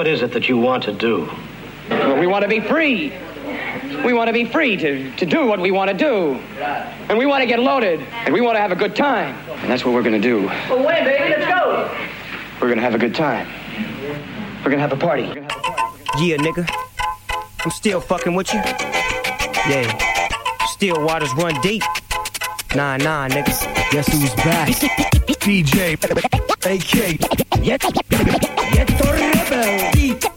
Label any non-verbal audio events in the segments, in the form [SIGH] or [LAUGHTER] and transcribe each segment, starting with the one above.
What is it that you want to do? Well, we want to be free. We want to be free to, to do what we want to do. And we want to get loaded. And we want to have a good time. And that's what we're going to do. Well, wait, baby, let's go. We're going to have a good time. We're going to have a party. Yeah, nigga. I'm still fucking with you. Yeah. Still waters run deep. Nah, nah, niggas. Guess who's back? DJ AK. Yet, yet rebel.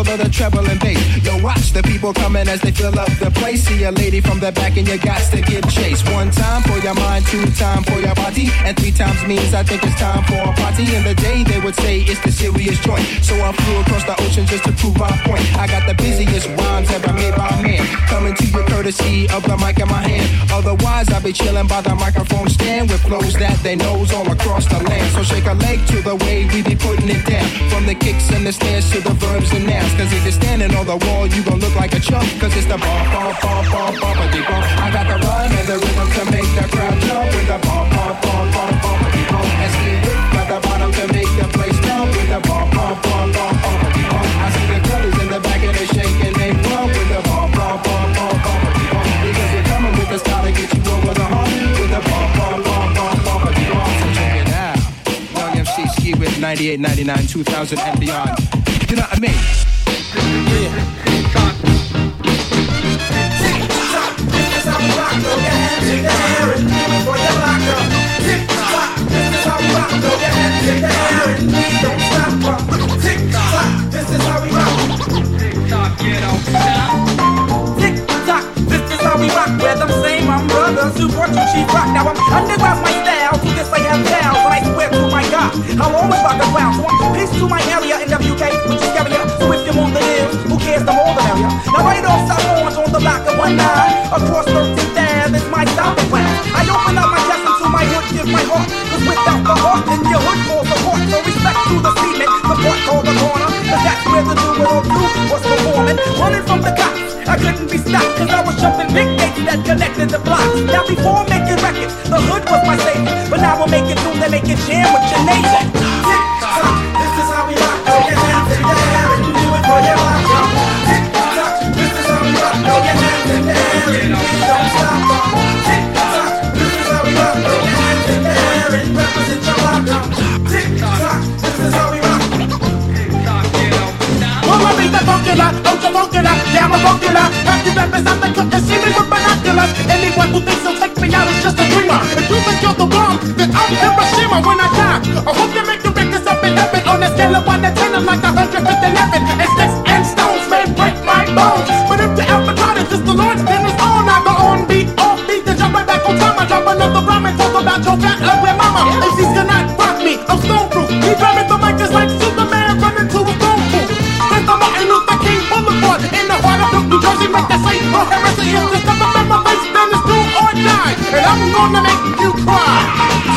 Level of the treble and bass. Yo, watch the people coming as they fill up the place. See a lady from the back and you got to give chase. One time your mind, two time for your body, and three times means I think it's time for a party. In the day, they would say it's the serious joint. So I flew across the ocean just to prove my point. I got the busiest rhymes ever made by man. Coming to you courtesy of the mic in my hand. Otherwise, I'll be chilling by the microphone stand with flows that they knows all across the land. So shake a leg to the way we be putting it down. From the kicks and the snares to the verbs and nouns. Cause if you're standing on the wall, you gon' look like a chump. Cause it's the bump, bump, bump, bump, bumpity bump. I got the rhyme and the rhythm to make the crowd jump with the bump, bump, bump, bump, bumpity bump. And got the bottom to make the place jump with the bump, bump, bump, bump, bumpity bump. I see the colors in the back and they shaking they bump with the bump, bump, bump, bump, bumpity bump. Because we're coming with the style to get you over the hump with the bump, bump, bump, bump, bumpity bump. So check it out. Young MC Ski Whip 98, 99, 2000 and beyond. You know what I mean? Tick before making records. The hood was my but now making make it jam with your neighbor. Tick tock, this is how we rock. You do it for your. Tick tock, this is how we rock. And don't stop. Tick tock, this is how we rock. And represent your. Tick tock, this is how we rock. Yeah I'm a funky. Have you ever seen me with binoculars? Anyone who thinks I'm when I die, I hope they make the records up and heaven on a scale of 1 to 10. I'm like 111. It's this and stones may break my bones. But if the avocado just the Lord's, then it's on. I go on beat, off beat, then jump right back on time. I drop another rhyme and talk about your fat ugly mama. If she's cannot rock me, I'm stone proof. He grabbing the mic just like Superman running to a phone booth. Since the Martin Luther King Boulevard in the heart of New Jersey, make that same heresy. If there's nothing on my face, then it's do or die. And I'm gonna make you cry.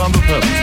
on the pedals.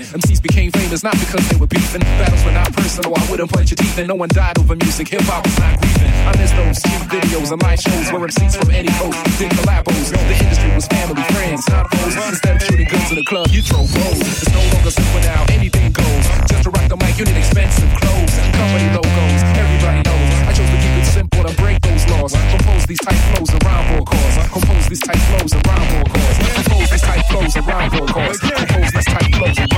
MCs became famous not because they were beefing. Battles were not personal, I wouldn't punch your teeth in. No one died over music, hip hop was not grieving. I miss those cheap videos and live shows where MCs from any coast did collabos. The industry was family, friends, not foes. Instead of shooting guns in the club, you throw blows. It's no longer simple now, anything goes. Just to rock the mic, you need expensive clothes. Company logos, everybody knows. I chose to keep it simple and break those laws. Compose these tight flows around for cause. Compose these tight flows around for cause. Compose these tight flows around for cause. Compose these tight flows cause.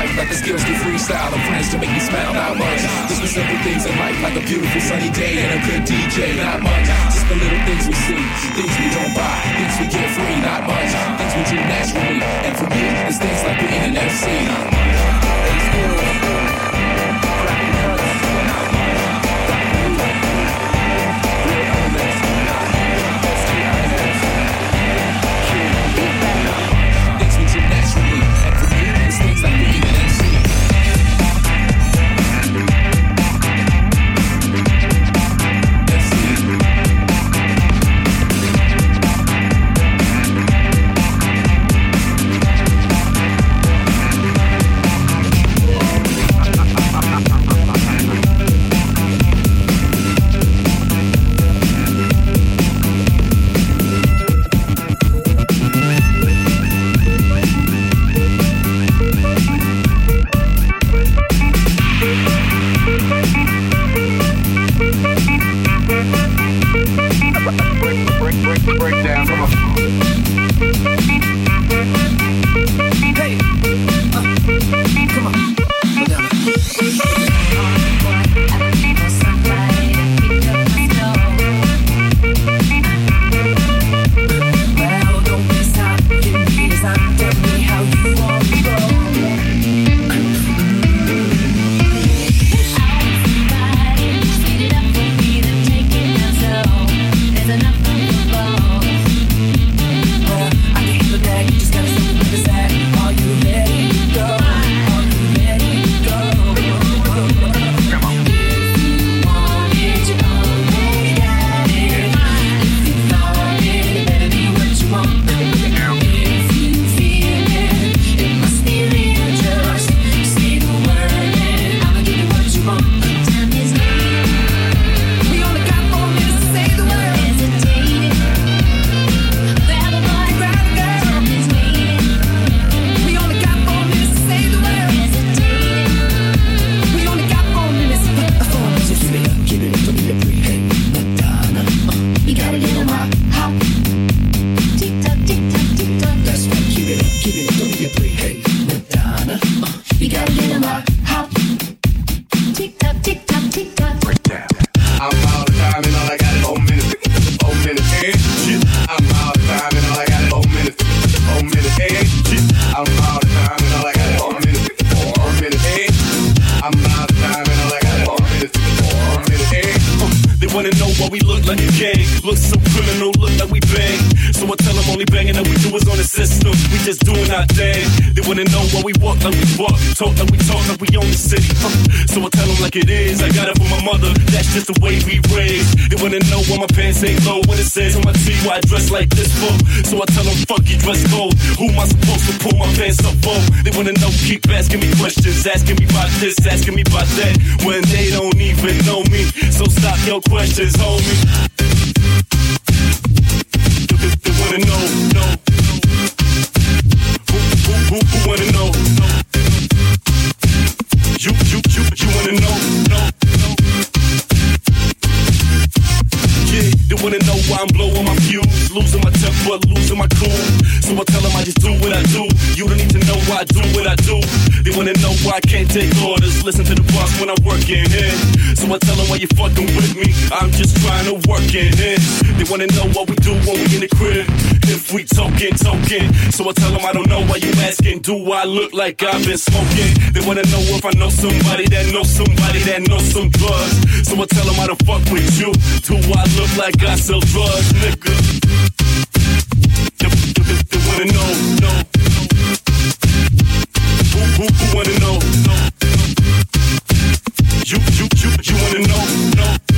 Life, like the skills to freestyle and friends to make me smile, not much. Just the simple things in life, like a beautiful sunny day and a good DJ, not much. Just the little things we see, things we don't buy, things we get free, not much. Things we do naturally, and for me, it's things like being an MC. They Talking, talking. So I tell them I don't know why you asking. Do I look like I've been smoking? They wanna know if I know somebody that knows somebody that knows some drugs. So I tell them I don't fuck with you. Do I look like I sell drugs, nigga? They, wanna know, know. Who, who, who wanna know? You, you, you, you wanna know? know?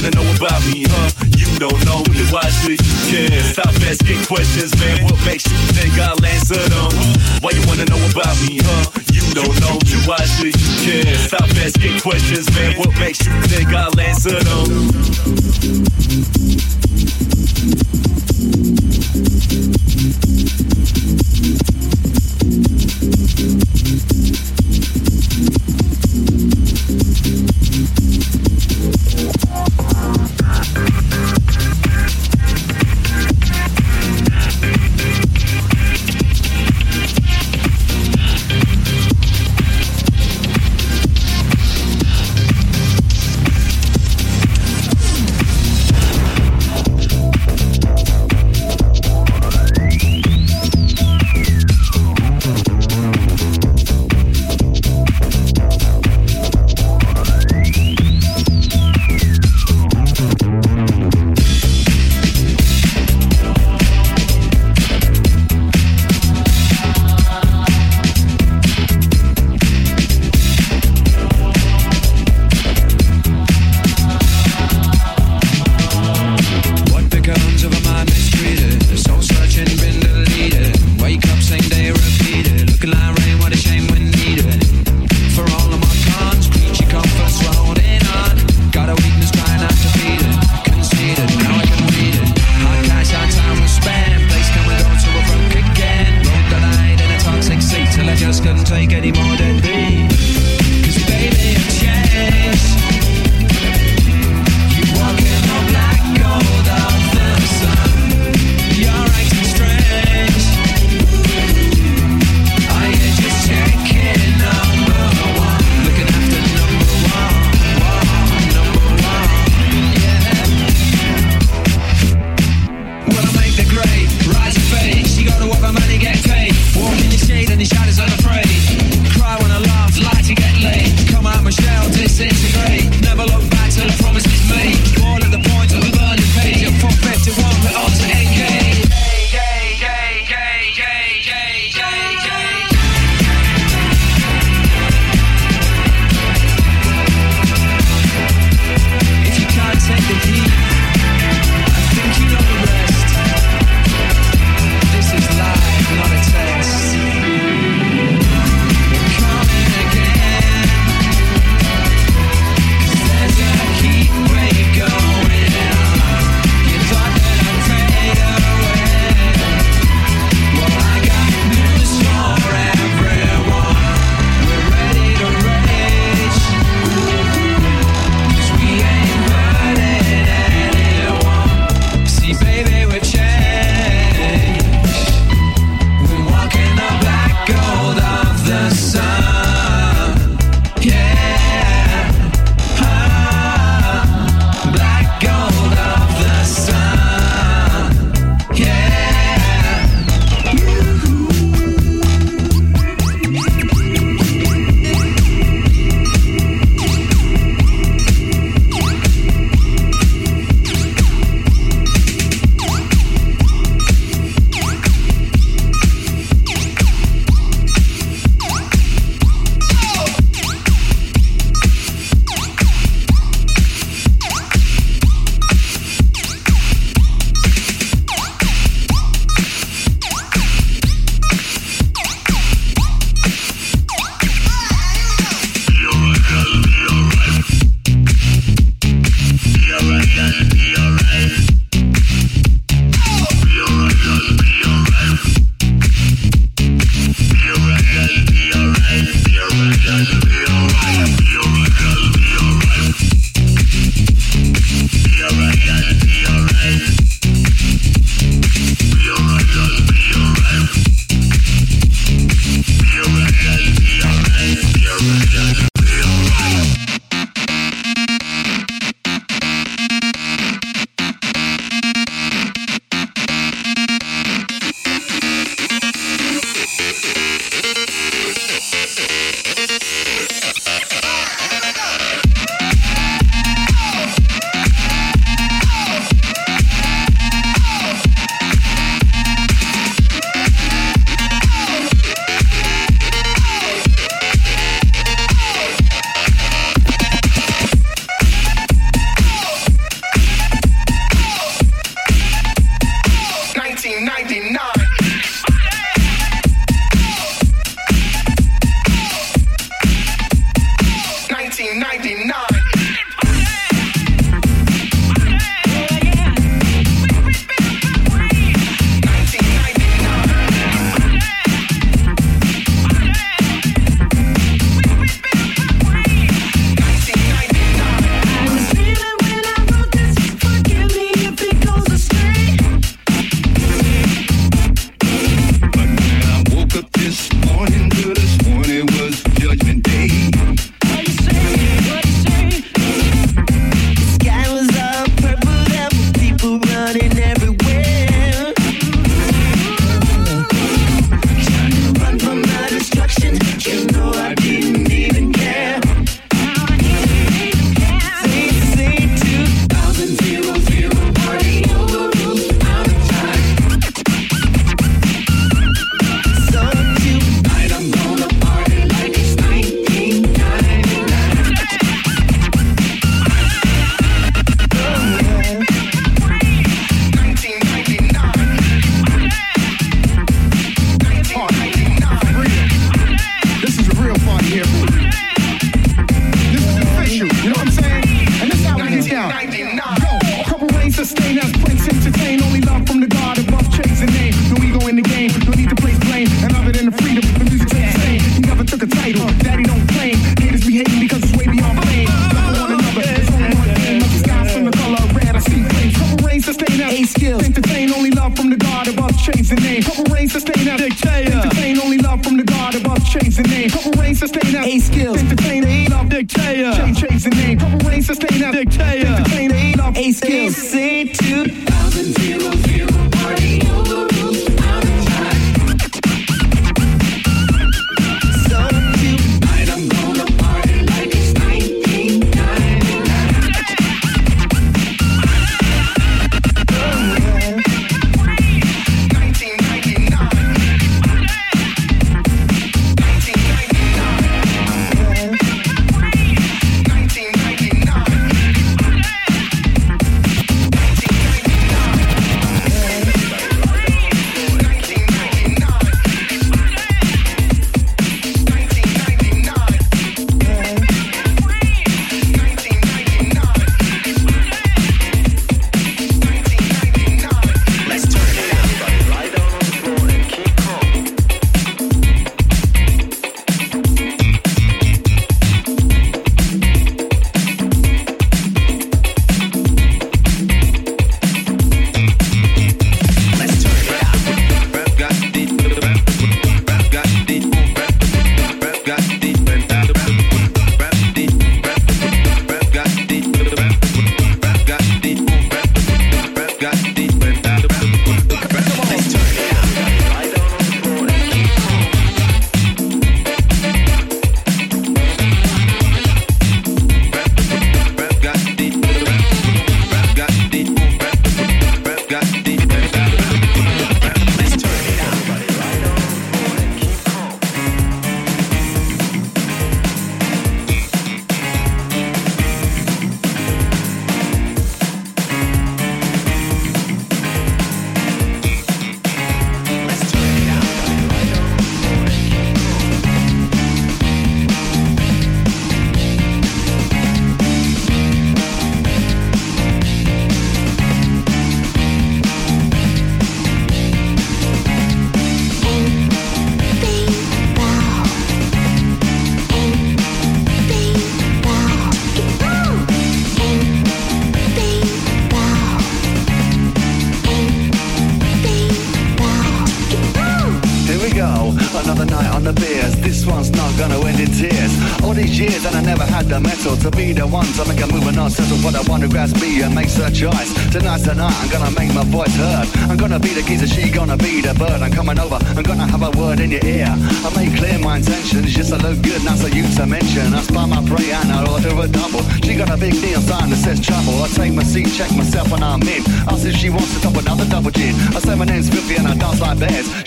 Wanna know about me, huh? You don't know me, why should you care? Stop asking questions, man. What makes you think I'll answer them? Why you wanna know about me, huh? You don't know me, why should you care? Stop asking questions, man. What makes you think I'll answer them?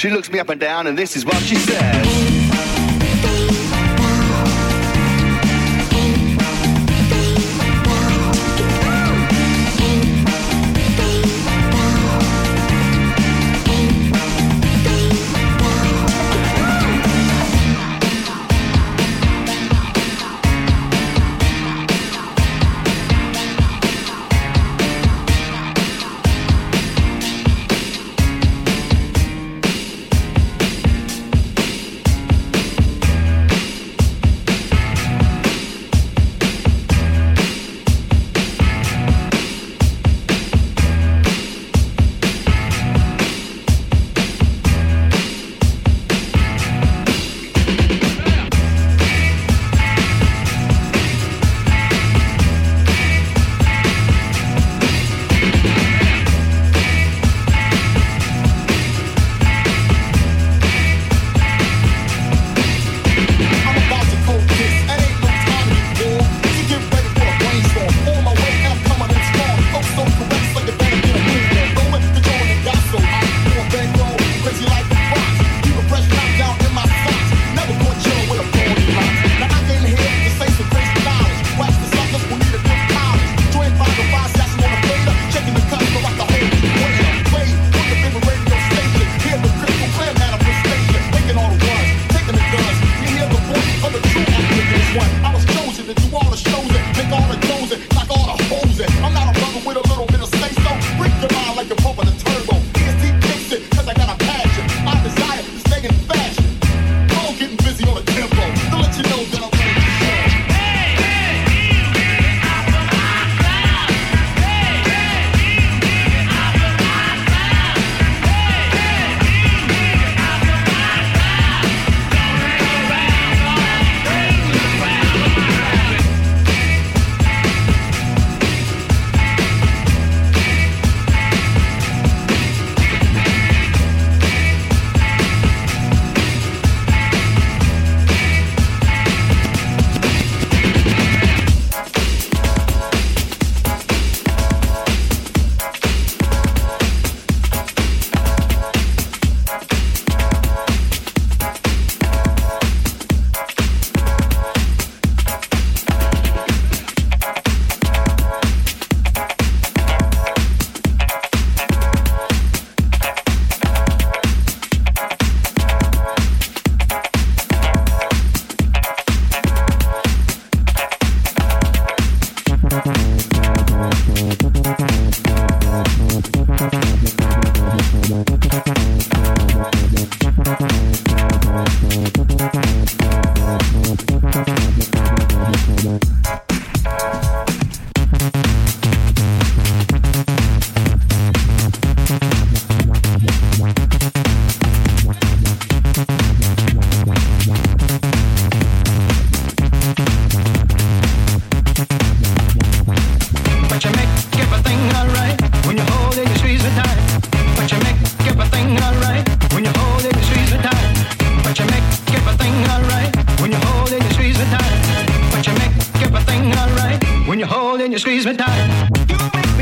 She looks me up and down, and this is what she says. you squeeze me tight.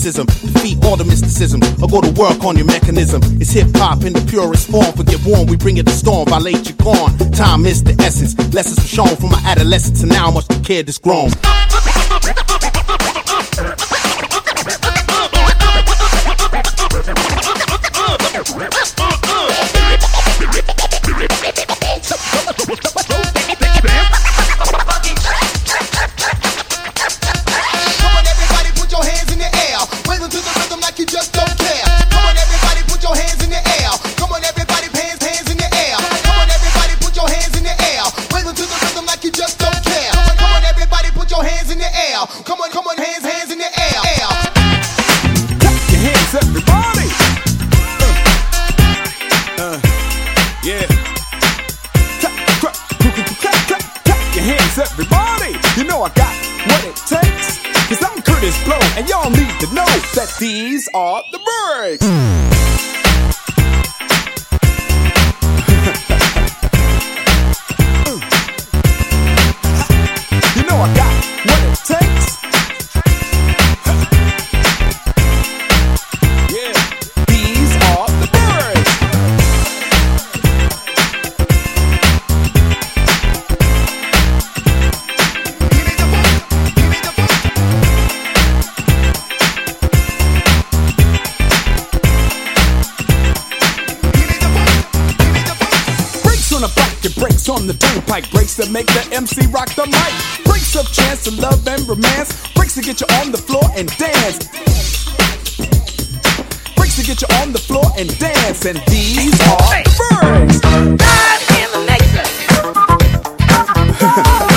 criticism, defeat all the mysticism, or go to work on your mechanism. It's hip hop in the purest form. Forget warm, we bring it to storm. Violate you gone. Time is the essence. Lessons were shown from my adolescence and now, much the kid is grown. to get you on the floor and dance. And these are birds. Birds in the nexus. [LAUGHS]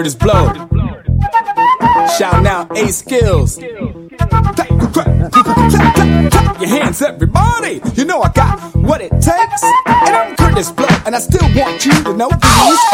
heard is blow. Shout out A skills. Your hands, everybody. You know I got what it takes. And I'm Kurtis Blow, and I still want you to know these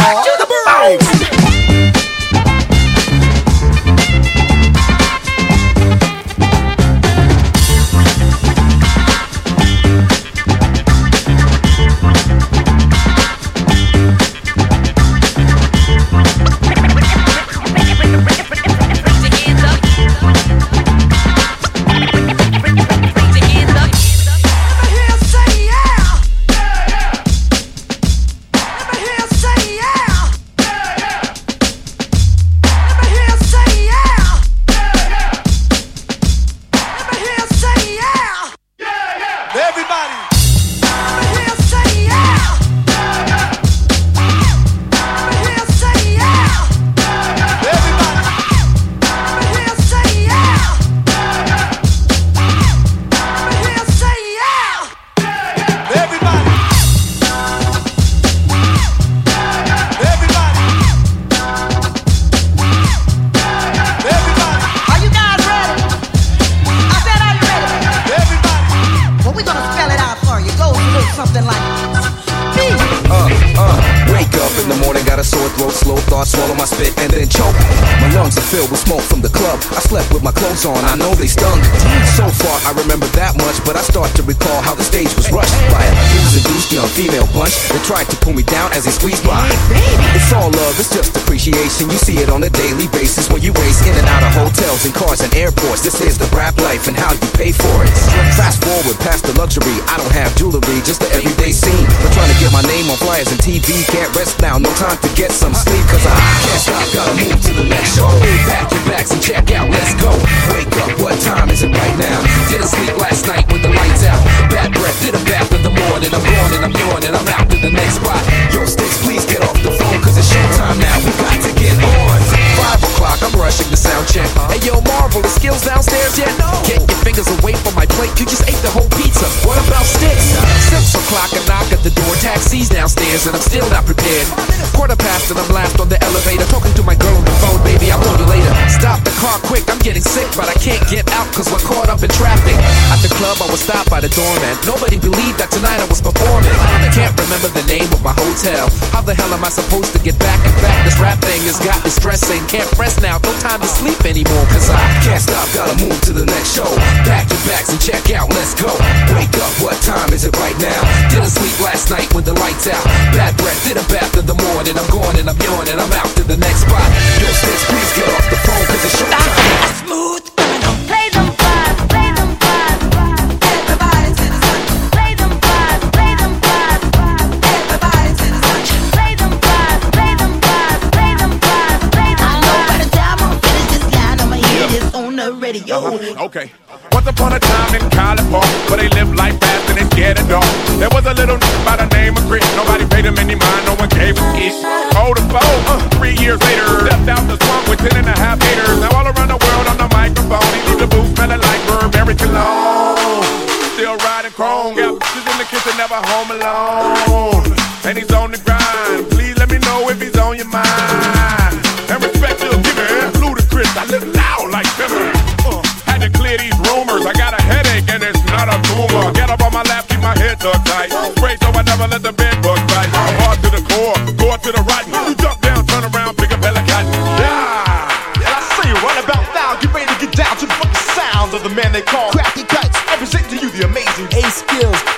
Got bitches in the kitchen, never home alone. And he's on the grind. Please let me know if he's on your mind. And respect your given. Ludicrous, I live loud like Timber. Uh, had to clear these rumors. I got a headache and it's not a tumor. Get up on my lap, keep my head tucked tight. Pray so I never let the bed bug bite. Hard to the core, core to the right. You duck down, turn around, pick up helicopter. Yeah. And I say, run about now. Get ready to get down to the fucking sound of the man they call amazing A Skills.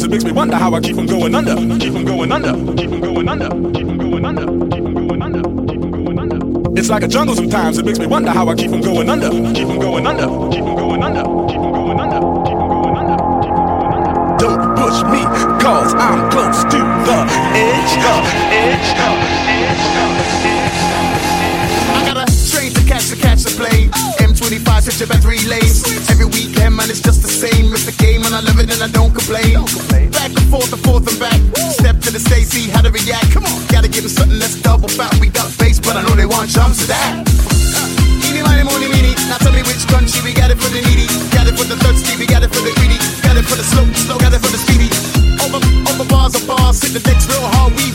sometimes it makes me wonder how I keep from going under, keep from going under, keep from going under, keep from going under, keep from going under, keep from going under. It's like a jungle sometimes, it makes me wonder how I keep from going under, keep from going under, keep from going under, keep from going under, keep from going under, keep from going under. Don't push me, cause I'm close to the edge, the edge, the edge, the edge. 25 such about three lanes. Every weekend, man, it's just the same. It's the game, and I love it, and I don't complain. Back and forth and forth and back. Step to the stage, see how to react. Come on, gotta give them something that's double fat. We got bass, but I know they want jumps to that. Uh, eeny, miny, mony, mini. Now tell me which crunchy we got it for the needy. Got it for the thirsty, we got it for the greedy. Got it for the slow, slow, got it for the speedy. Over, over bars and bars, hit the decks real hard. We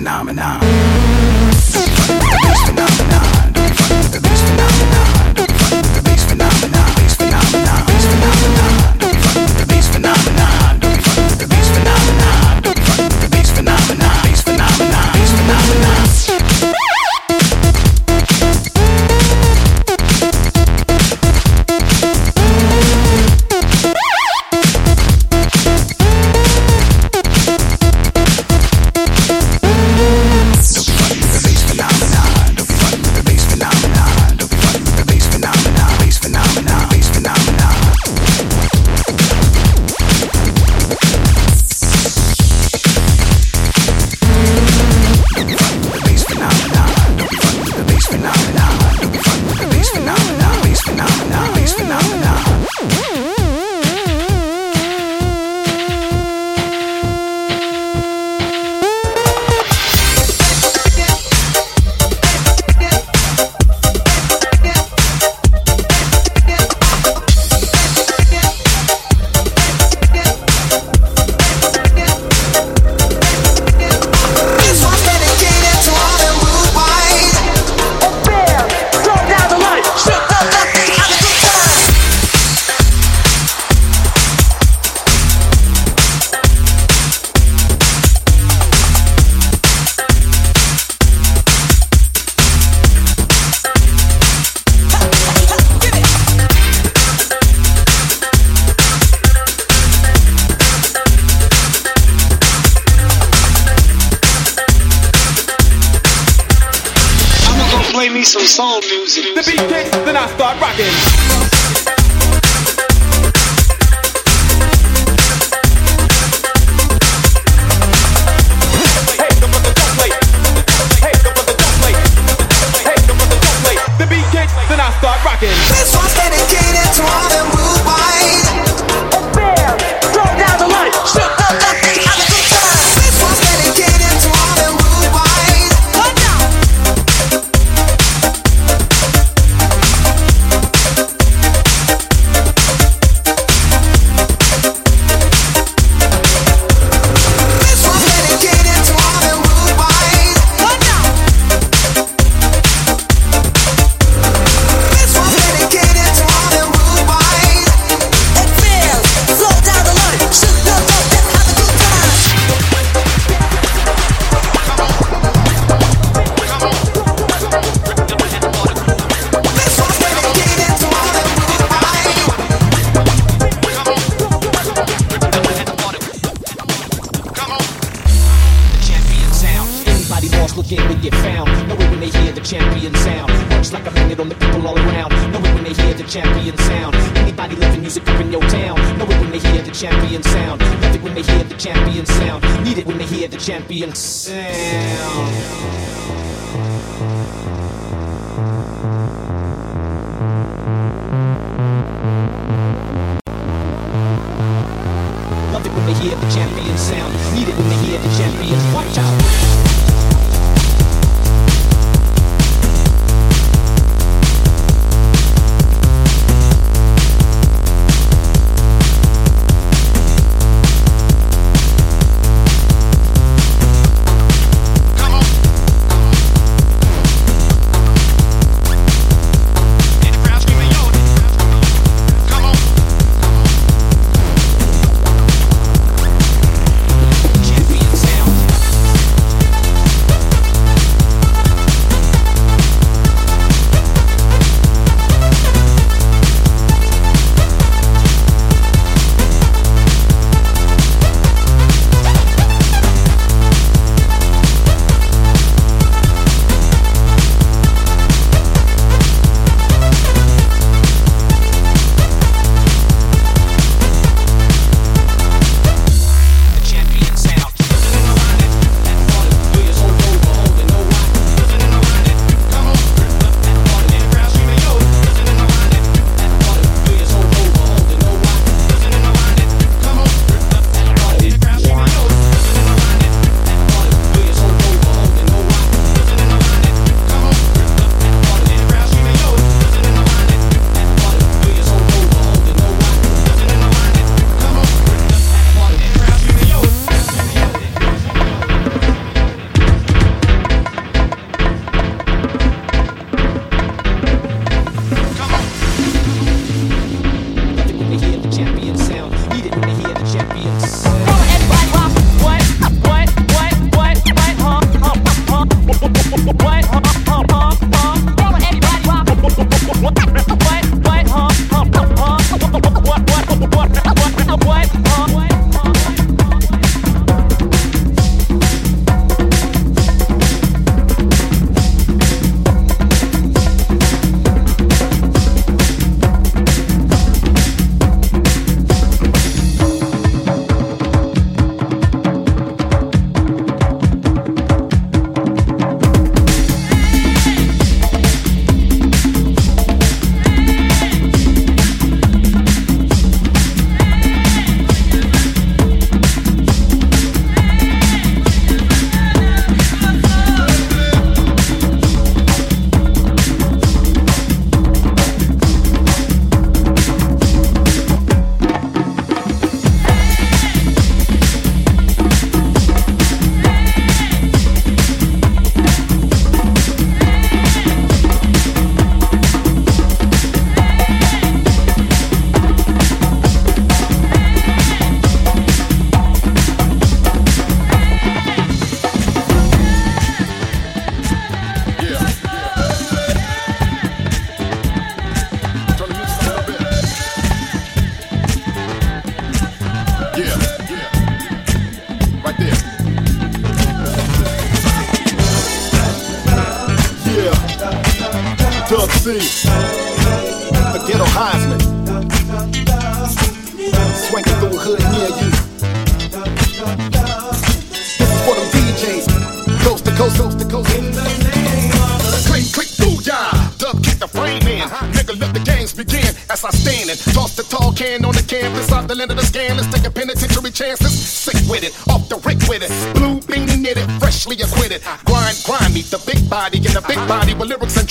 phenomenon,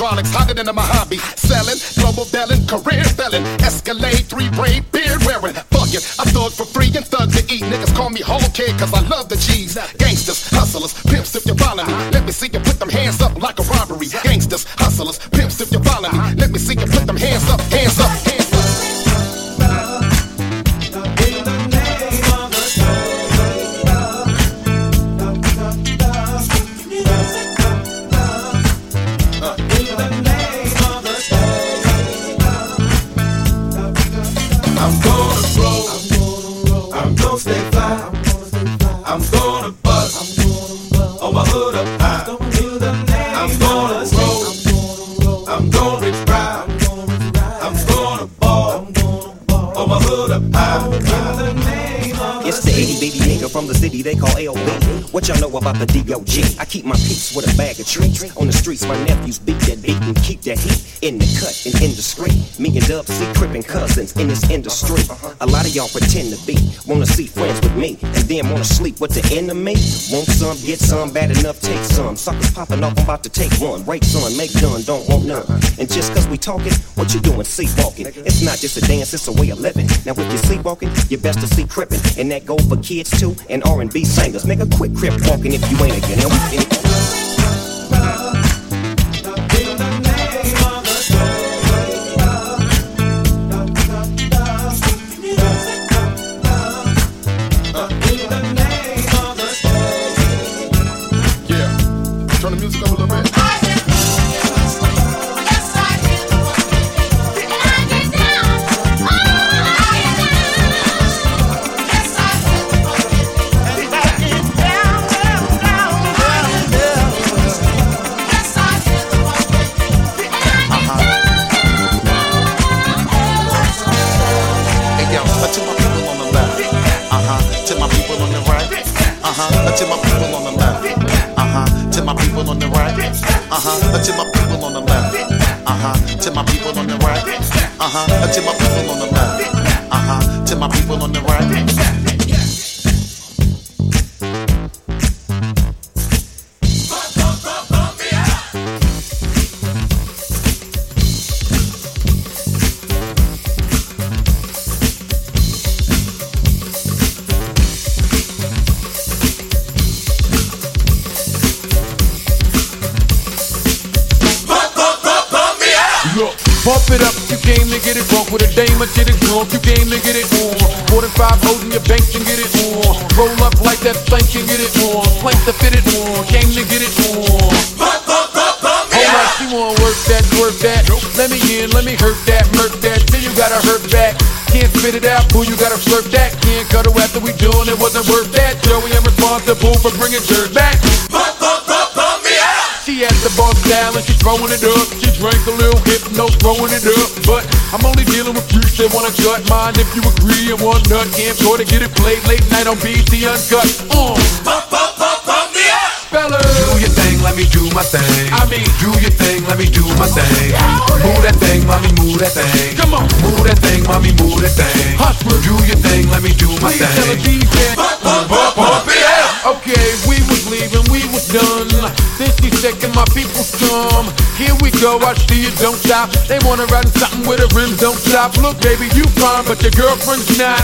hydraulics hotter than my hobby. Some, get some, bad enough, take some. Suckers popping off, I'm about to take one. Rape son, make done, don't want none. And just cause we talking, what you doing sleepwalking? It's not just a dance, it's a way of living. Now if you're sleepwalking, you're best to sleep crippin'. And that go for kids too, and R&B singers. Make a quick crip walking if you ain't again. And we freaks that wanna cut mine if you agree and one nut. Can't go to get it played late night on BET Uncut. Uh. Fellas. Do your thing, let me do my thing. I mean, do your thing, let me do my thing. Move that thing, mommy, move that thing. Come on, move that thing, mommy, move that thing. Do your thing, let me do my Please thing. Go, I see you don't stop. They wanna ride in something with the rims don't stop. Look, baby, you fine, but your girlfriend's not.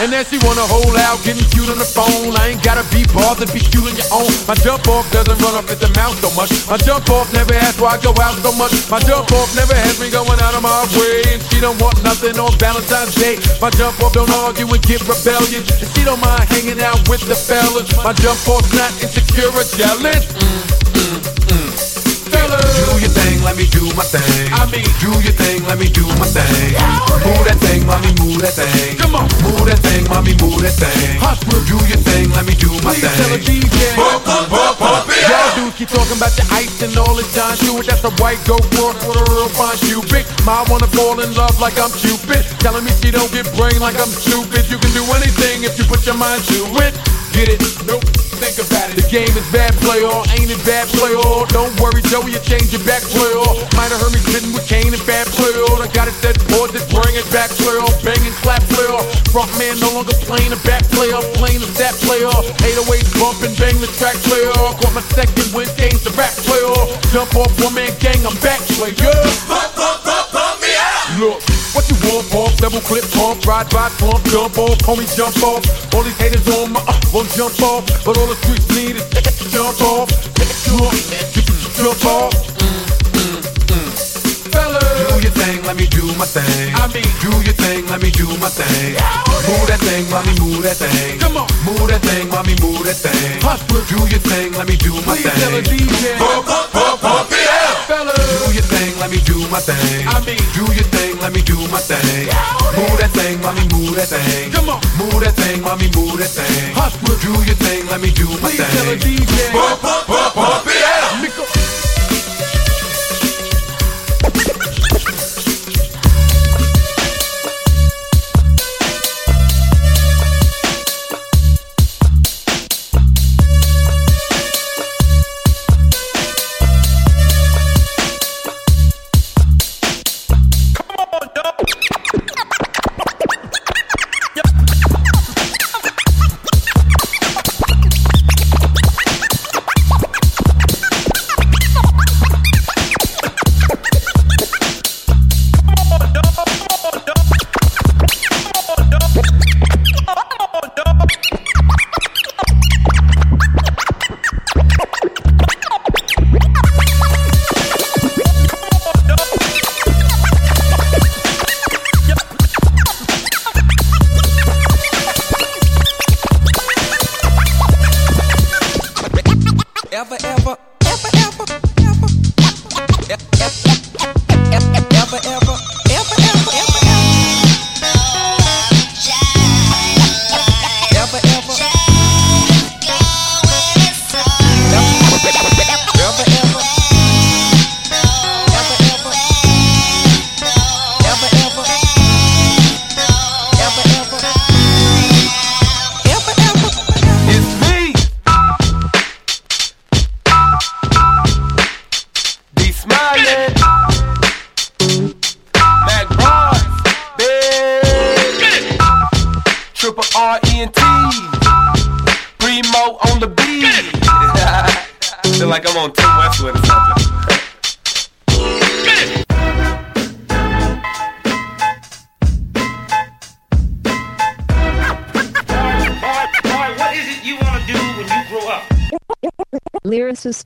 And then she wanna hold out, getting cute on the phone. I ain't gotta be bothered, be cute on your own. My jump off doesn't run up at the mouth so much. My jump off never asks why I go out so much. My jump off never has me going out of my way. And she don't want nothing on Valentine's Day. My jump off don't argue and get rebellious. And she don't mind hanging out with the fellas. My jump off's not insecure or jealous. Your thing, let me do my thing. I mean, do your thing, let me do my thing. Move that thing, mommy, move that thing. Come on, move that thing, mommy, move that thing. Do your thing, let me do my Please tell a thing. DJ. Y'all dudes keep talking about the ice and all the time. Do it, that's a white go for with a real fine Cupid. My wanna fall in love like I'm Cupid. Telling me she don't get brain like I'm stupid. You can do anything if you put your mind to it. Get it? Nope. Game is bad player, ain't it bad player? Don't worry, Joey, you change your back player. Might have heard me sitting with Kane and bad player. I got it set board that bring it back player. Banging clap player. Front man no longer playing a back player. Playing a stat player. 808 bump and bang the track player. Caught my second win, game's the back, player. Jump off one man gang, I'm back player. Look, what you want, pump, double clip, pump, ride, ride, pump, jump off, homie, jump off. All these haters on my, uh, won't jump off, but all the streets need is jump off, jump, jump off. Do your thing, let me do my thing. I mean, do your thing, let me do my thing. Move that thing, mommy, move that thing. Come on, move that thing, mommy, move that thing. Do your thing, let me do my Please tell a thing. DJ. Pump, pump, pump, pump thing, let me do my thing. I mean, do your thing, let me do my thing. Oh move that thing, mommy, move that thing. Come on, move that thing, mommy, move that thing. Do your thing, let me do my Please tell a. DJ. Pump, pump, pump, pump it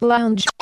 Lounge.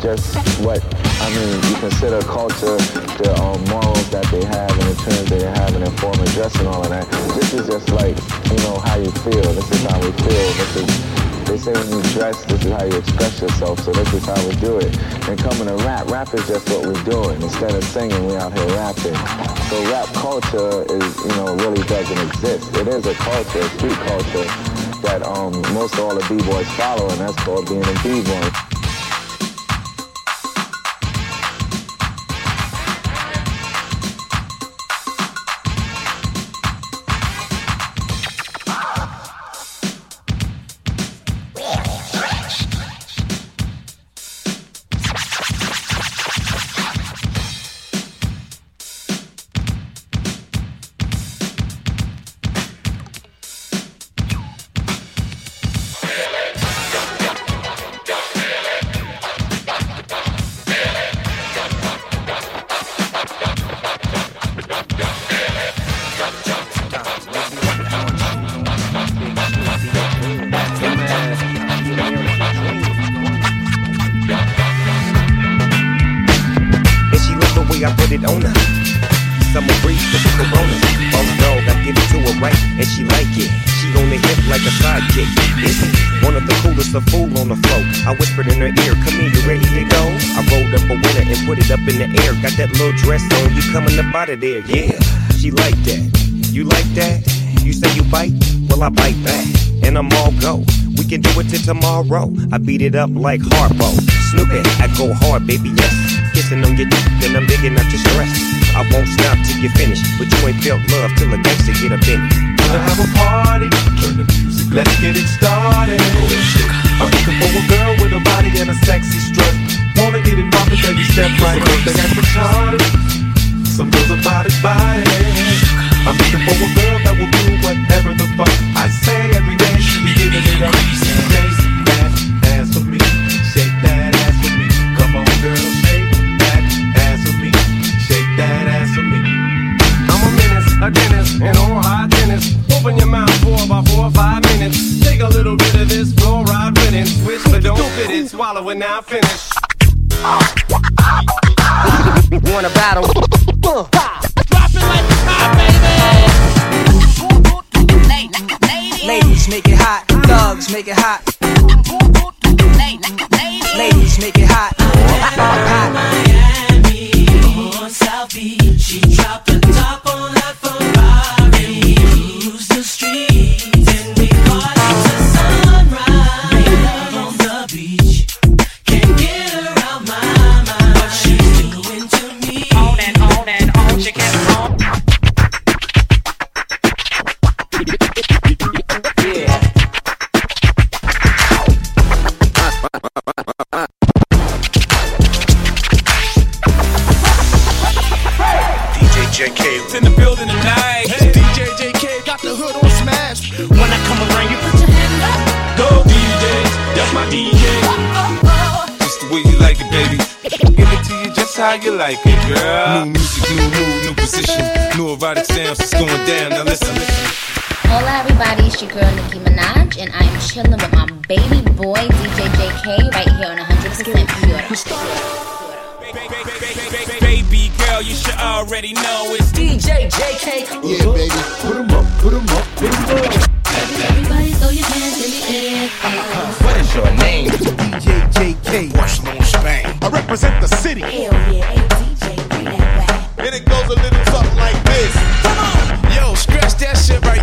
Just what I mean. You consider culture the um, morals that they have and the trends they have and their form of dress and all of that. This is just like you know how you feel. This is how we feel. This is they say when you dress, this is how you express yourself. So this is how we do it. And coming to rap, rap is just what we're doing. Instead of singing, we out here rapping. So rap culture is, you know, really doesn't exist. It is a culture, a street culture that um, most all the b-boys follow, and that's called being a b-boy. I beat it up like Harpo. Snoopy, I go hard, baby, yes. Kissing on your dick, then I'm digging out your stress. I won't stop till you finish. But you ain't felt love till a gangster get up in it. Wanna have a party? Turn the music, let's get it started. I'm looking for a girl with a body and a sexy strut. Wanna get it poppin', baby, step right up. They got the charter. Some girls are body body. I'm looking for a girl that will do whatever the fuck I say every day. She be giving it up. DJ JK. It's in the building tonight. DJ JK got the hood on smash. When I come around, you put your hand up. Go DJs, that's my DJ. Just the way you like it, baby. Give it to you just how you like it, girl. New music, new mood, new position. New erotic sounds, it's going down. Now listen. Hola everybody, it's your girl Nicki Minaj, and I am chilling with my baby boy DJ JK right here on 100% Pure. Baby girl, you should already know it's DJ JK. Yeah, baby. Put Put 'em up, put 'em up, put 'em up. Everybody throw your hands in the air. What is your name? DJ JK. Barcelona, Spain. I represent the city. Hell yeah, DJ, bring that back. And it goes a little something like this. Come on. Yo, scratch that shit right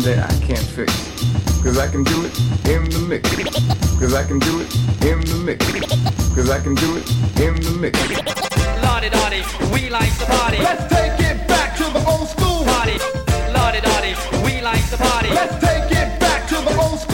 that I can't fix. Cause I can do it in the mix. Cause I can do it in the mix. Cause I can do it in the mix. We like the party. Let's take it back to the old school. Party. Lottie Dottie, we like the party. Let's take it back to the old school.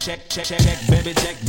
check, check, check, check, baby, check.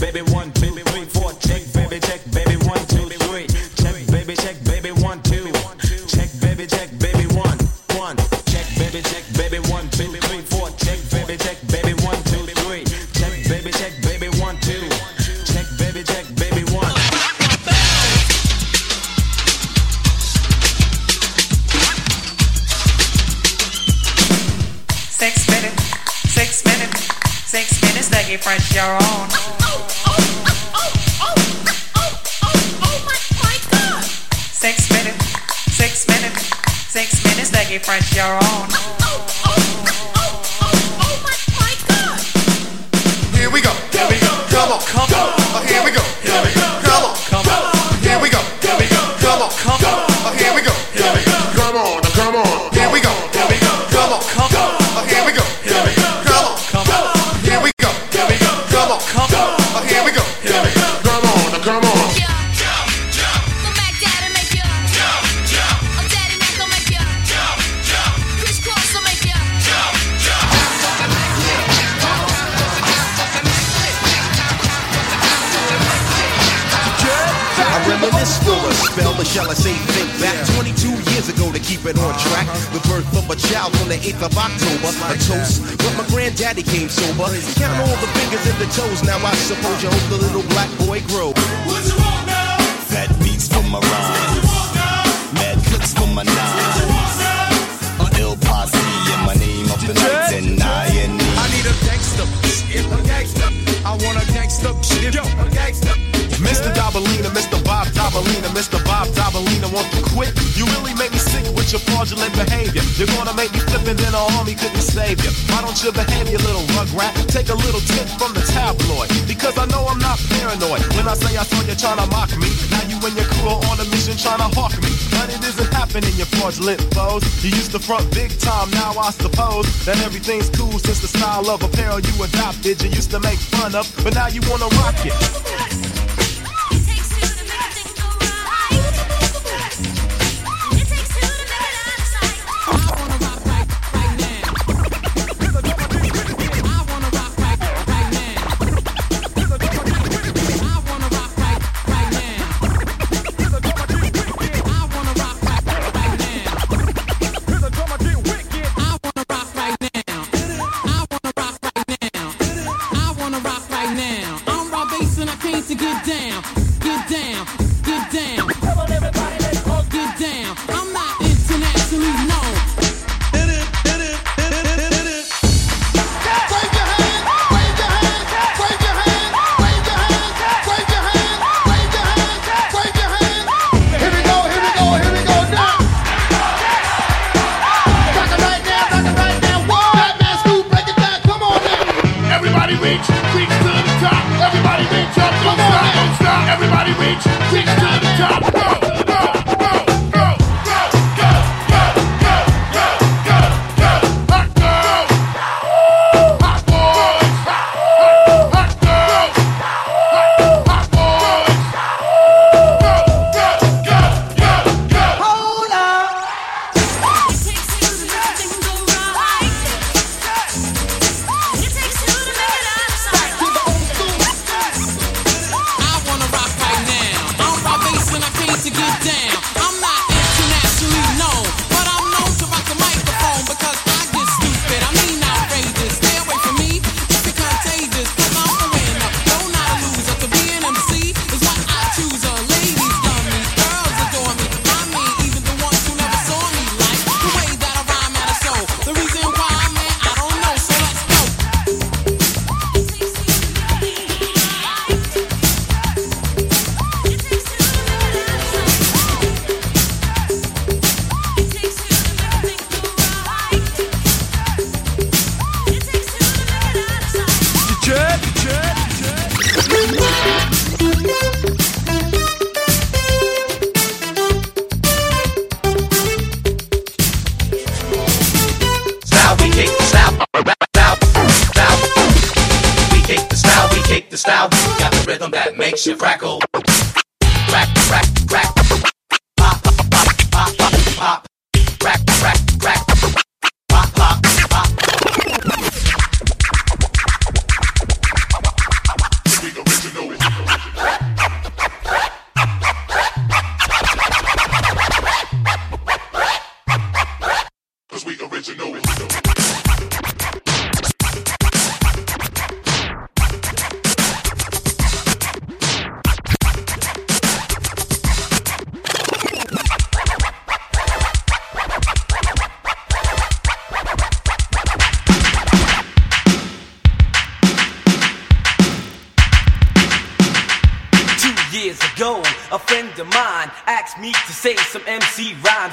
up, but now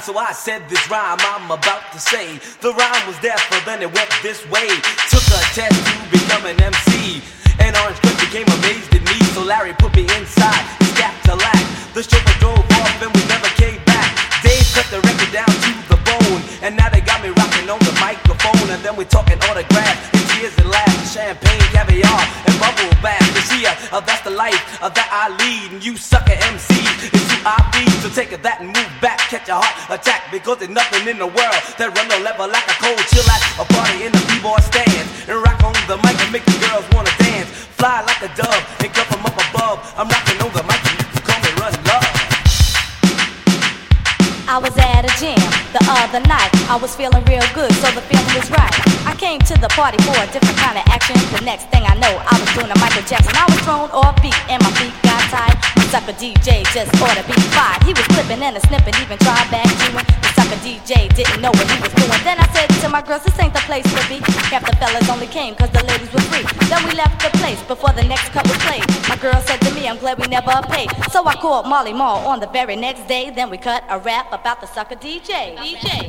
So I said this rhyme I'm about to say. The rhyme was there, but then it went this way. Took a test to become an MC. And Orange Krush became amazed at me. So Larry put me inside his Cadillac. The chauffeur drove off and we never came back. Dave cut the record down to the bone. And now they got me rocking on the microphone. And then we're talking autographs and tears and laughs. Champagne, caviar, and bubble bath. You see, uh, that's the life uh, that I lead. And you sucker MCs is who I feed. So take that and move back. Catch a heart attack. Because there's nothing in the world that run the level like a cold chill at a other night. I was feeling real good, so the feeling was right. I came to the party for a different kind of action. The next thing I know, I was doing a Michael Jackson. I was thrown off beat, and my feet got tied. The sucker DJ just ought to be fired. He was flipping and a snipping, even tried back doing. The sucker DJ didn't know what he was doing. Then I said to my girls, this ain't the place to be. Half the fellas only came cause the ladies were free. Then we left the place before the next was played. My girl said to me, I'm glad we never paid. So I called Marley Marl on the very next day. Then we cut a rap about the sucker. DJ, DJ, See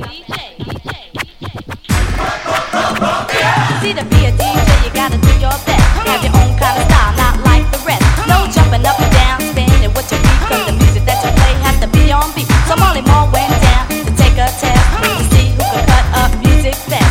to be a DJ, you gotta do your best. Have your own kind of style, not like the rest. No jumping up and down, spinning with your the music that you play has to be on beat. So Marley went down to take a test see who up music best.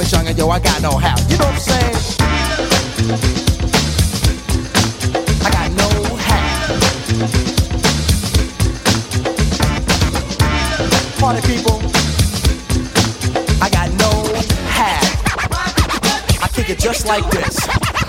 is Young, and yo, I got know how. You know what I'm saying? I got no hat. Party people, I got no hat. I kick it just like this.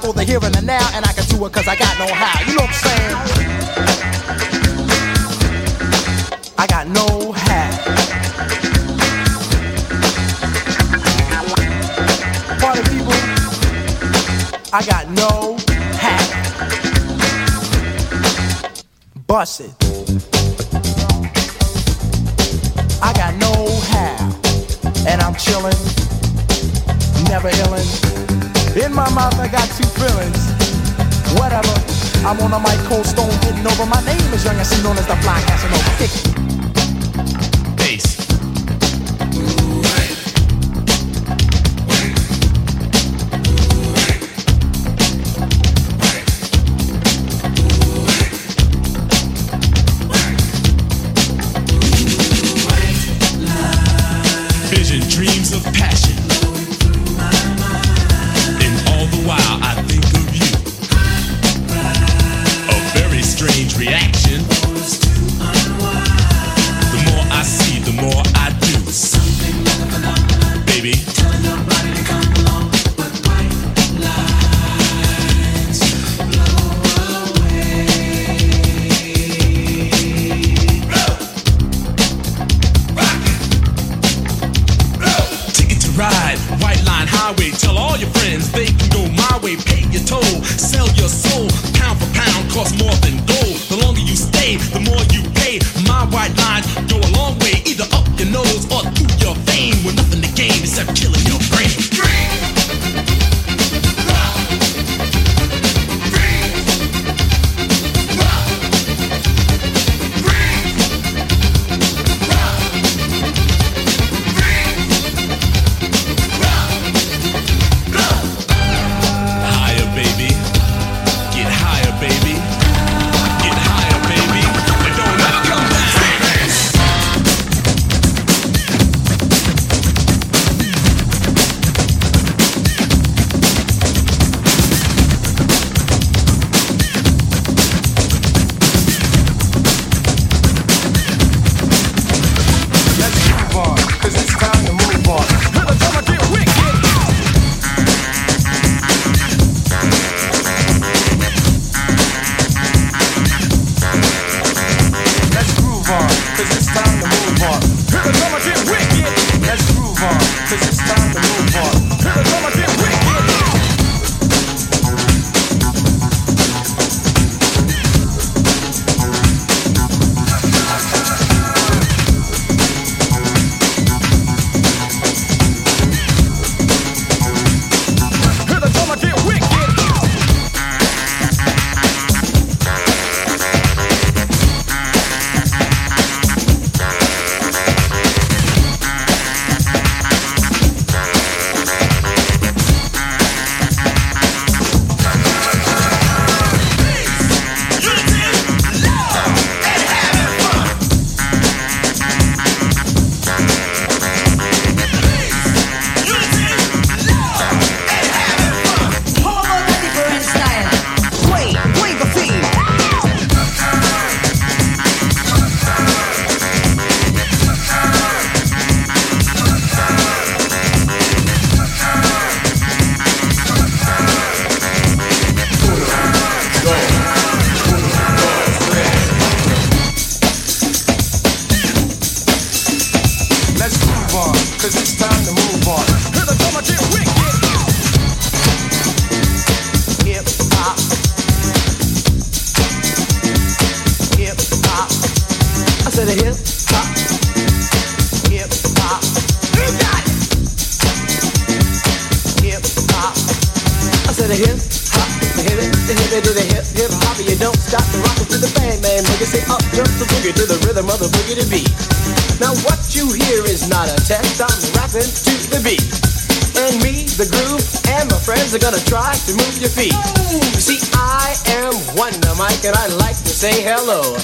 for the here and the now, and I can do it cause I got know how. You know what I'm saying? I got no hat. Party people, I got no hat. Bust it. I got no hair, and I'm chillin', never illin'. In my mouth, I got two feelings. Whatever. I'm on a mic, cold stone, getting over. My name is Young and known as the Fly Casanova. Kick it. Hip hop. Hip hop. Got it. Hip hop. I said a hip hop. The hip hip hop. You don't stop to rock to the boogie. Say up boogie to the rhythm of the boogie to beat. Now what you hear is not a test. I'm rapping to the beat. And me, the groove, and my friends are gonna try to move your feet. You see, I am Wonder Mike, and I like to say hello.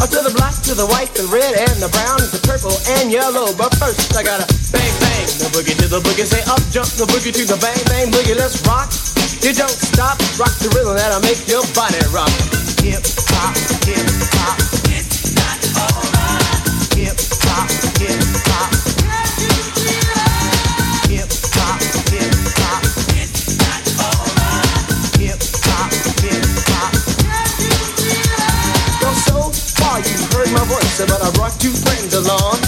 Up to the black, to the white, the red, and the brown, the purple, and yellow. But first, I gotta bang bang the boogie to the boogie. Say up, jump the boogie to the bang bang boogie. Let's rock. You don't stop, rock the rhythm that'll make your body rock. Hip hop, hip hop. It's not over. Hip hop, hip voice, but I brought two friends along.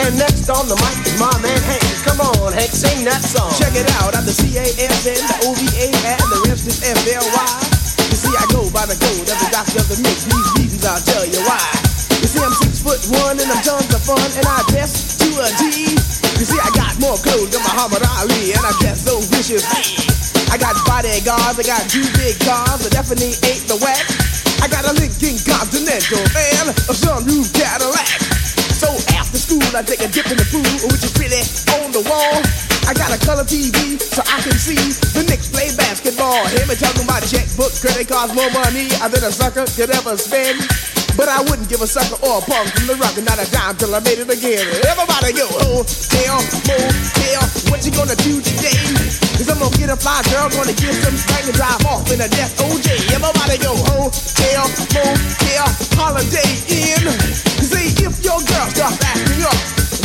And next on the mic is my man Hank. Come on, Hank, sing that song. Check it out, I'm the C-A-S-N, the O-V-A, and the rest is F-L-Y. You see, I go by the code of the doctor of the mix. These reasons I'll tell you why. You see, I'm six foot one and I'm tons of fun, and I dress to a T. You see, I got more clothes, got Muhammad Ali, and I dress so vicious. I got bodyguards, I got two big cars, I definitely ain't the whack. I got a Lincoln Continental and a sunroof I take a dip in the pool, which is really on the wall. I got a color TV so I can see the Knicks play basketball. Hear me talking about checkbook, credit cards, more money than a sucker could ever spend. But I wouldn't give a sucker or a punk from the rock, and not a dime till I made it again. Everybody go, oh, hotel, motel, what you gonna do today? Cause I'm gonna get a fly girl, gonna get some spank and drive off in a death OJ. Everybody go, hotel, motel, Holiday Inn. See, if your girl starts acting up,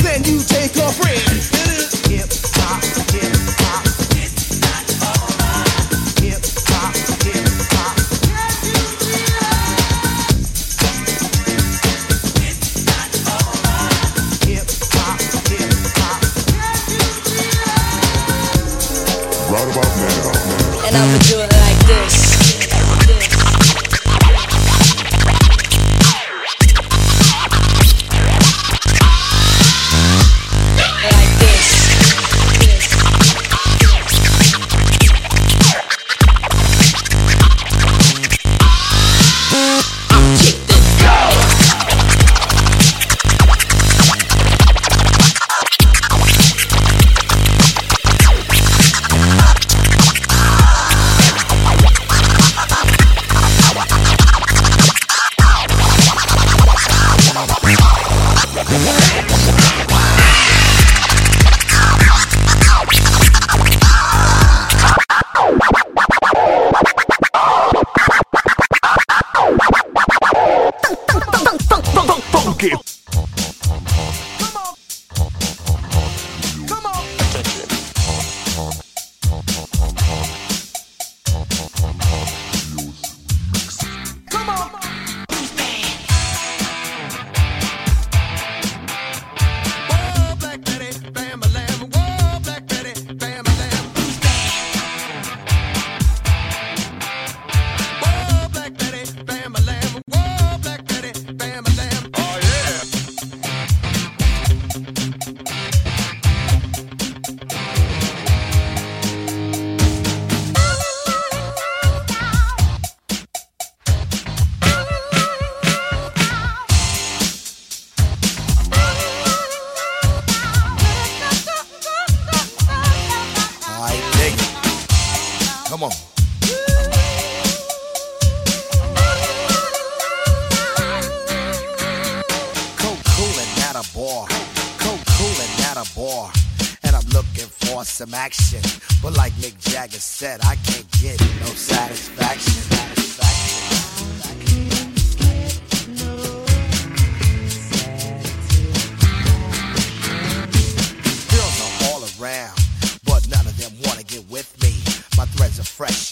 then you take her friend.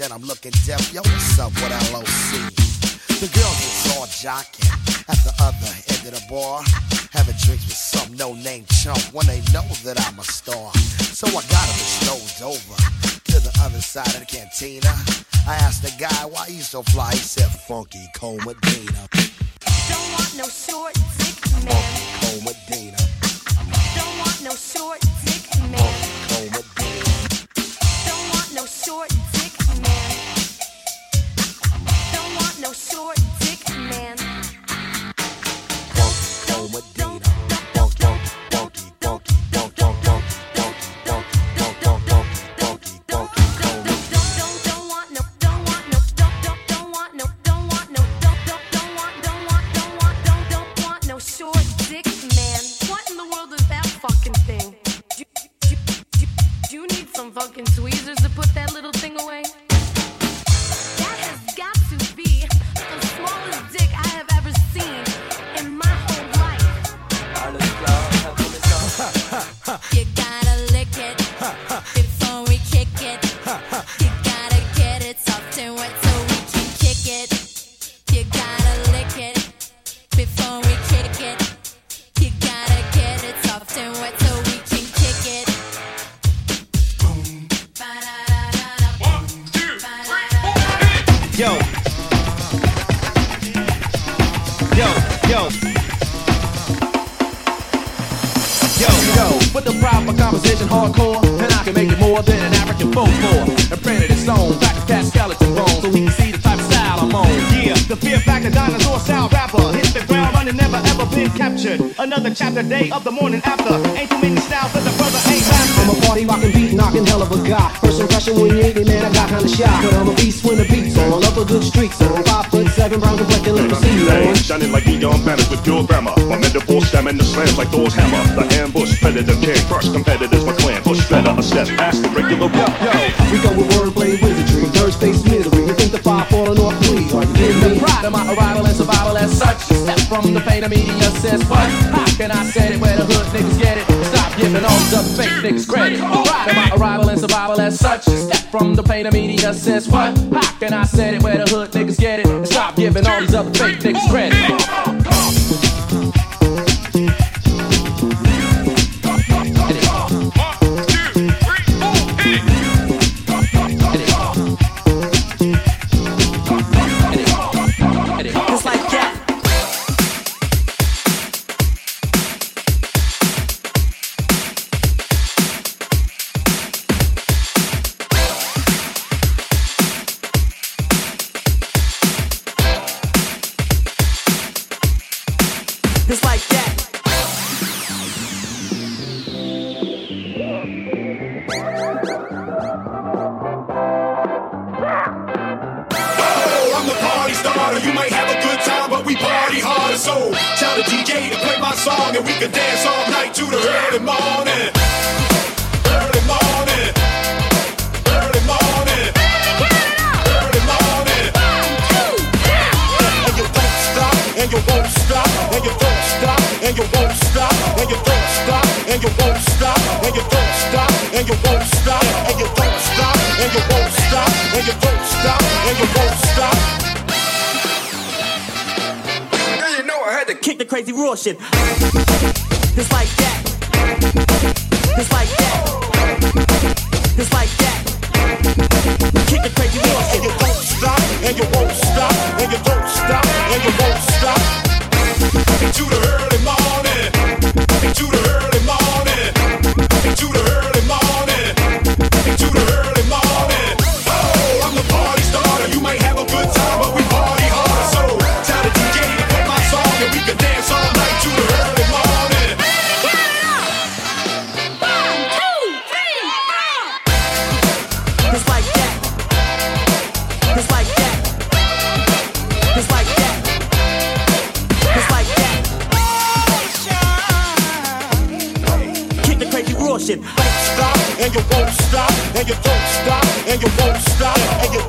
And I'm looking deaf. Yo, what's up with LOC? The girls is all jocking at the other end of the bar, having drinks with some no-name chump when they know that I'm a star. So I got them strolled over to the other side of the cantina. I asked the guy why you so fly. He said, "Funky Cold Medina, Don't want no short dick man. Cold Medina, Don't want no short dick man. Cold Medina." Don't want no short dick no short the day of the morning after. Ain't too many styles that the brother ain't. I'm a party rockin' beat knockin' hell of a guy. First impression when you hit me, man, I got kinda shy. But I'm a beast when the beats on. I love a good streak, so I'm five foot seven, brown complexion, let me see you. Shining like neon banners with pure grammar. My mental stamina slams like Thor's hammer. The ambush, better than King first Competitors, my clan push better a step past since what? And can I said it where the hood niggas get it and stop giving all these other fake niggas credit? and you won't stop.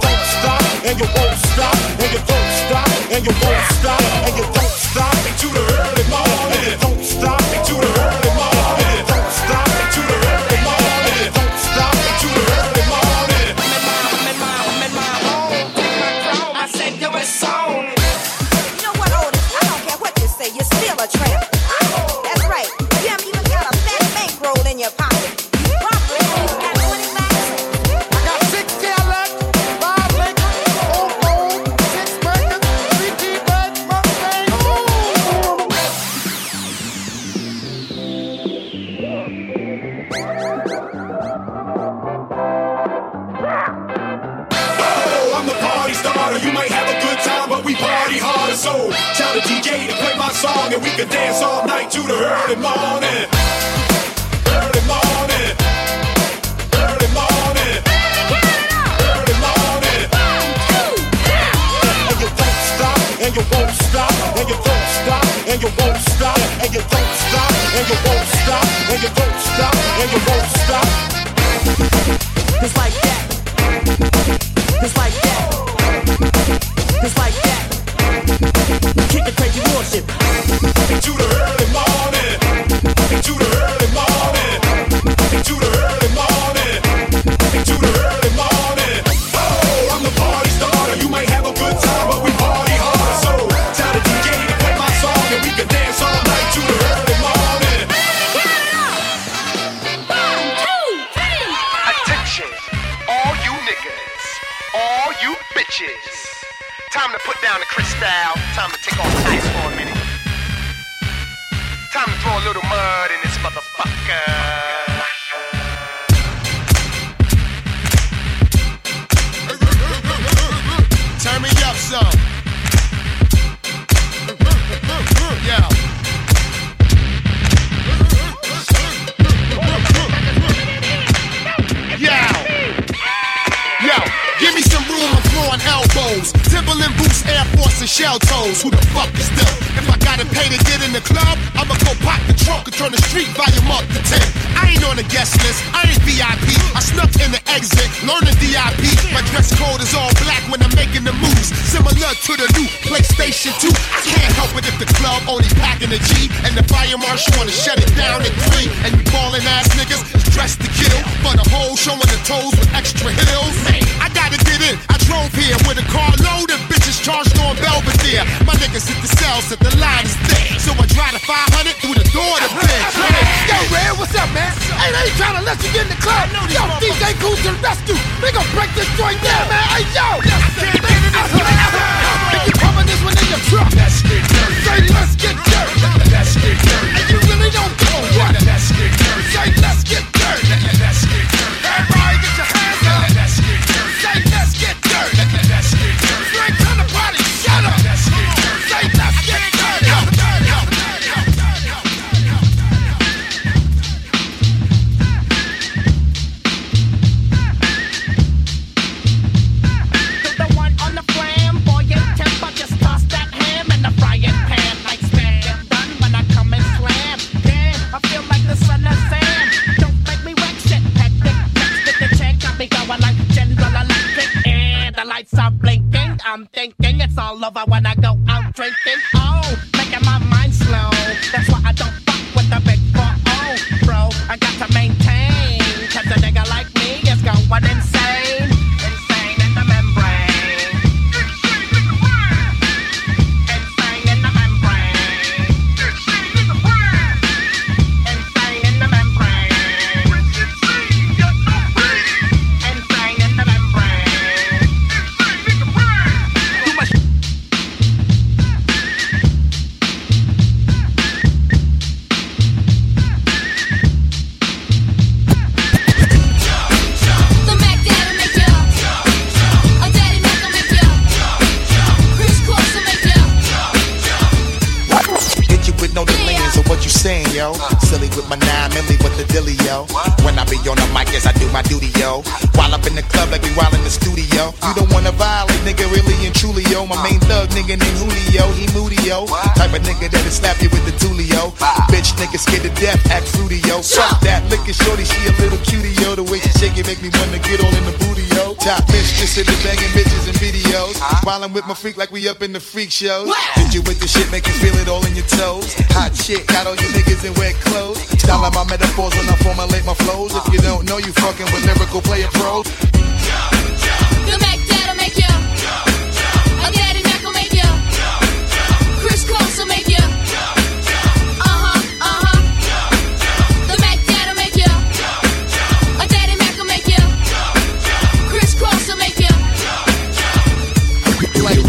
my main thug nigga named Julio, he moody yo. Type of nigga that'll slap you with the tulio. Bitch nigga scared to death, act fruity yo. Fuck that, Lickin' shorty, she a little cutie yo. The way she shake it make me wanna get all in the booty yo. Top mistress in the banging bitches and videos. While I'm with my freak like we up in the freak shows. Hit you with the shit, make you feel it all in your toes. Hot shit, got all you niggas in wet clothes. Style my metaphors when I formulate my flows. If you don't know, you fucking with lyrical player pros.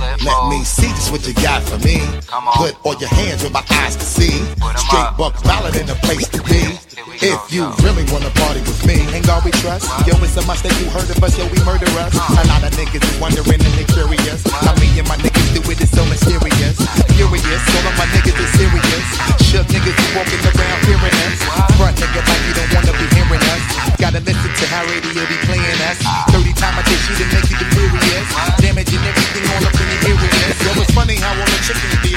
Let me see just what you got for me. Put all your hands where my eyes can see. Straight buck valid in the place to be. If you really wanna party with me, ain't God we trust? Yo, it's a must that you heard of us, yo, we murder us. A lot of niggas is wondering and they curious. How me and my niggas do it is so mysterious. Furious, all of my niggas is serious. Shook niggas be walking around hearing us. Front nigga like you don't wanna be hearing us. Gotta listen to how radio be playing us. chicken.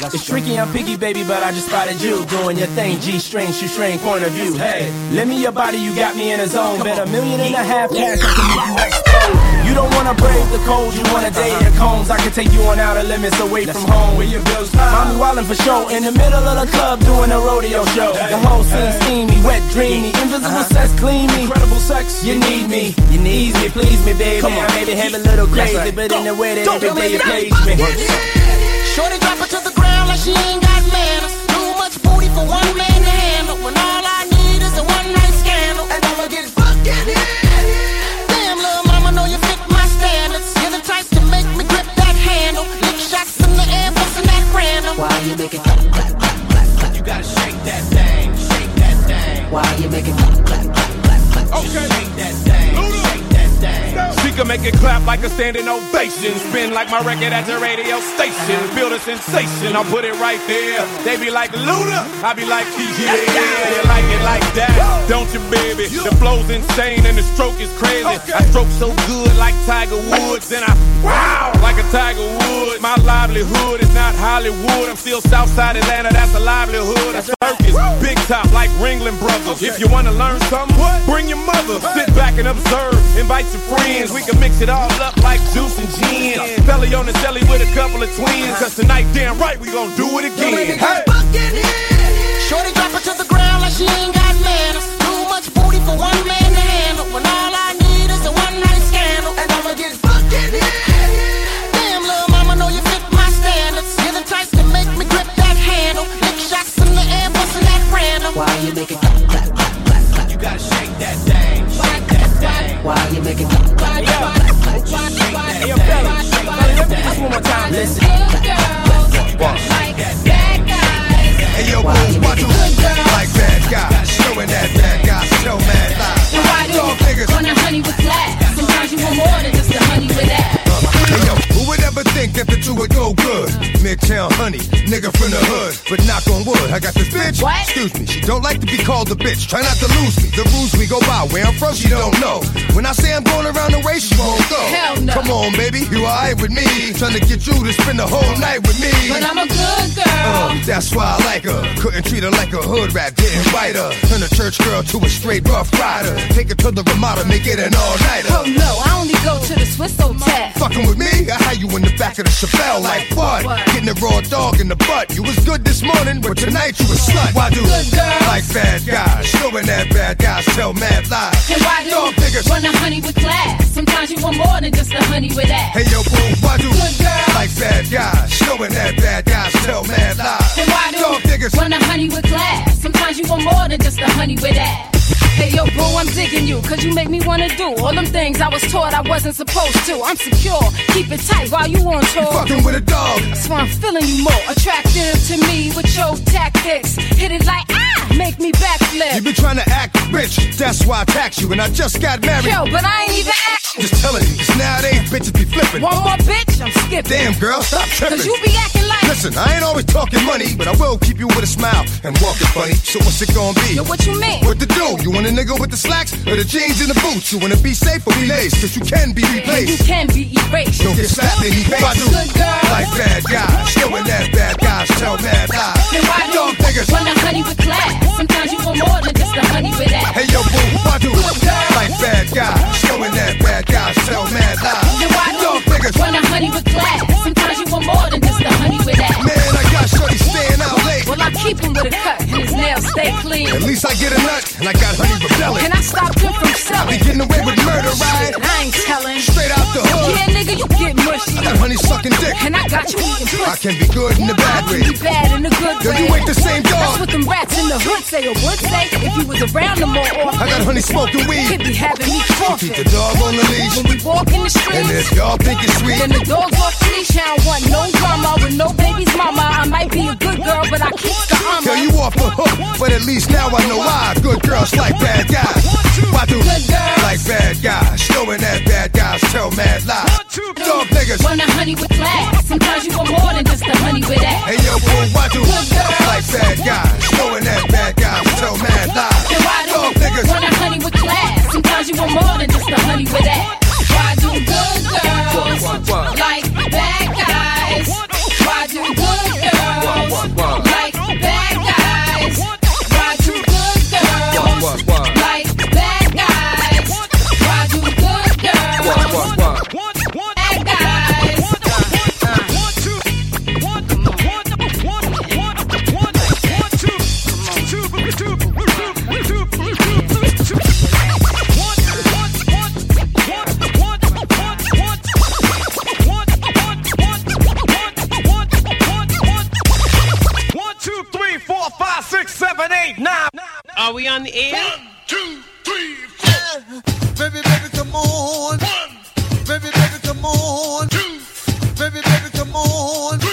It's tricky, I'm picky, baby, but I just spotted you doing your thing. G string, shoestring, point of view. Hey, lend me your body, you got me in a zone. Bet a million and a half cash, I can make you explode. You don't wanna brave the cold, you wanna date the cones. I can take you on outer limits away from home where your bills. Mommy wildin' for show in the middle of the club doing a rodeo show. The whole scene steamy, wet, dreamy, invisible sex, clean me. Incredible sex, you need me, you need me, please me, baby. I maybe have a little crazy, but in the way that every day you please me. Shorty drop she ain't got manners. Too much booty for one man to handle. When all I need is a one night scandal. And I'ma get fucking Damn, little mama, know you fit my standards. You're the type to make me grip that handle. Lick shots in the air, busting that random. Why you make it clap, clap, clap, clap, clap? You gotta shake that thing, shake that thing. Why you make it clap, clap, clap, clap, clap? Okay. Shake that thing, can make it clap like a standing ovation. Spin like my record at the radio station. Build a sensation, I'll put it right there. They be like Luda, I be like yeah, you like it like that, don't you, baby? The flow's insane and the stroke is crazy. I stroke so good like Tiger Woods, and I wow like a Tiger Woods. My livelihood is not Hollywood. I'm still Southside Atlanta, that's a livelihood. A circus, big top like Ringling Brothers. If you wanna learn something, bring your mother. Sit back and observe. Invite your friends. We can mix it all up like juice and gin. Belly on the celly with a couple of twins. Cause tonight, damn right, we gon' do it again. Hey! Shorty drop it to the ground like she ain't got manners. Too much booty for one man to handle. When all I need is a one night scandal. And I'ma get fucking Damn, little mama, know you fit my standards. You're the type to make me grip that handle. Lick shots in the air, busting that random. Why you make Why you make it clap, clap, clap, clap, clap? Hey, yo, Belly, Belly, let me do this one more time. Listen. Hey yo, boo, watch who like bad guys, showing that bad guys, Midtown honey, nigga from the hood. But knock on wood, I got this bitch. What? Excuse me, she don't like to be called a bitch. Try not to lose me. The rules we go by, where I'm from, she don't know. When I say I'm going around the way, she won't go. Hell no. Come on, baby, you alright with me? Trying to get you to spend the whole night with me. But I'm a good girl. Uh, that's why I like her. Couldn't treat her like a hood rat, didn't bite her. Turn a church girl to a straight rough rider. Take her to the Ramada, make it an all nighter. Oh no, I only go to the Swiss Hotel. Fucking with me, I had you in the back of the Chevelle like what? Getting a raw dog in the butt. You was good this morning, but tonight you a slut. Why do like bad guys? Showing that bad guys tell mad lies. And why do Dog niggas. want a honey with class? Sometimes you want more than just a honey with ass. Hey yo, boo, why do Good girls. like bad guys? Showing that bad guys tell mad lies. And why do Dog niggas. want a honey with class? Sometimes you want more than just a honey with ass. Hey yo, boo, I'm digging you, cause you make me wanna do all them things I was taught I wasn't supposed to. I'm secure, keep it tight while you on tour. Fucking with a dog. That's why I'm feeling you more attractive to me with your tactics. Hit it like ah, make me backflip. You been trying to act rich, that's why I tax you. And I just got married. Yo, but I ain't even acting. Just telling you, 'cause nowadays bitches be flipping. One more bitch, I'm skipping. Damn, girl, stop tripping. Cause you be acting like Listen, I ain't always talking money, but I will keep you with a smile and walking funny. So what's it gonna be? Yo, what you mean? What to do? You want a nigga with the slacks or the jeans and the boots? You wanna be safe or be laced? Cause you can be And you replaced. can be erased. Don't get slapped in the face. Good girl. Like bad guys, showing that bad guys tell mad lies. Then why do Dog niggas. want a honey with class? Sometimes you want more than just a honey with ass. Hey yo, boo, why do Good girl. like bad guys, showing that bad guys tell mad lies. Then why do Dog niggas. want a honey with class? Sometimes you want more than just a honey with ass. Man, I got shorty staying out I keep him with a cut and his nails stay clean. At least I get a nut, and I got honey rebelling. Can I stop him from I be selling? getting away with murder, right? I ain't telling. Straight out the hood. Yeah, nigga, you get mushy. I got honey sucking dick. And I got you eating pussy. I can be good in the bad I way. can be bad in the good way. Yo, you ain't the same That's dog. what them rats in the hood say or would say if you was around them more often. I got honey smoking weed. be having me Keep coughing. the dog on the leash. When we walk in the street. And if y'all think it's sweet, then the dog's off the leash. I don't want no drama with no baby's mama. I might be a good girl, but I keep the tell you off the hook. But at least now I know why. Good girls like bad guys. Why do like bad guys? Showing that bad guys tell mad lies. Dog niggas. Want a honey with class? Sometimes you want more than just a honey with ass. Hey yo, boo, why do like bad guys? Showing that bad guys tell mad lies. Dog niggas. want a honey with class? Sometimes you want more than just a honey with ass. Why do good girls like bad guys? Why do good girls happening now. Are we on the air? One, two, three, four. Yeah. Baby, baby, come on. One. Baby, baby, come on. Two. Baby, baby, come on.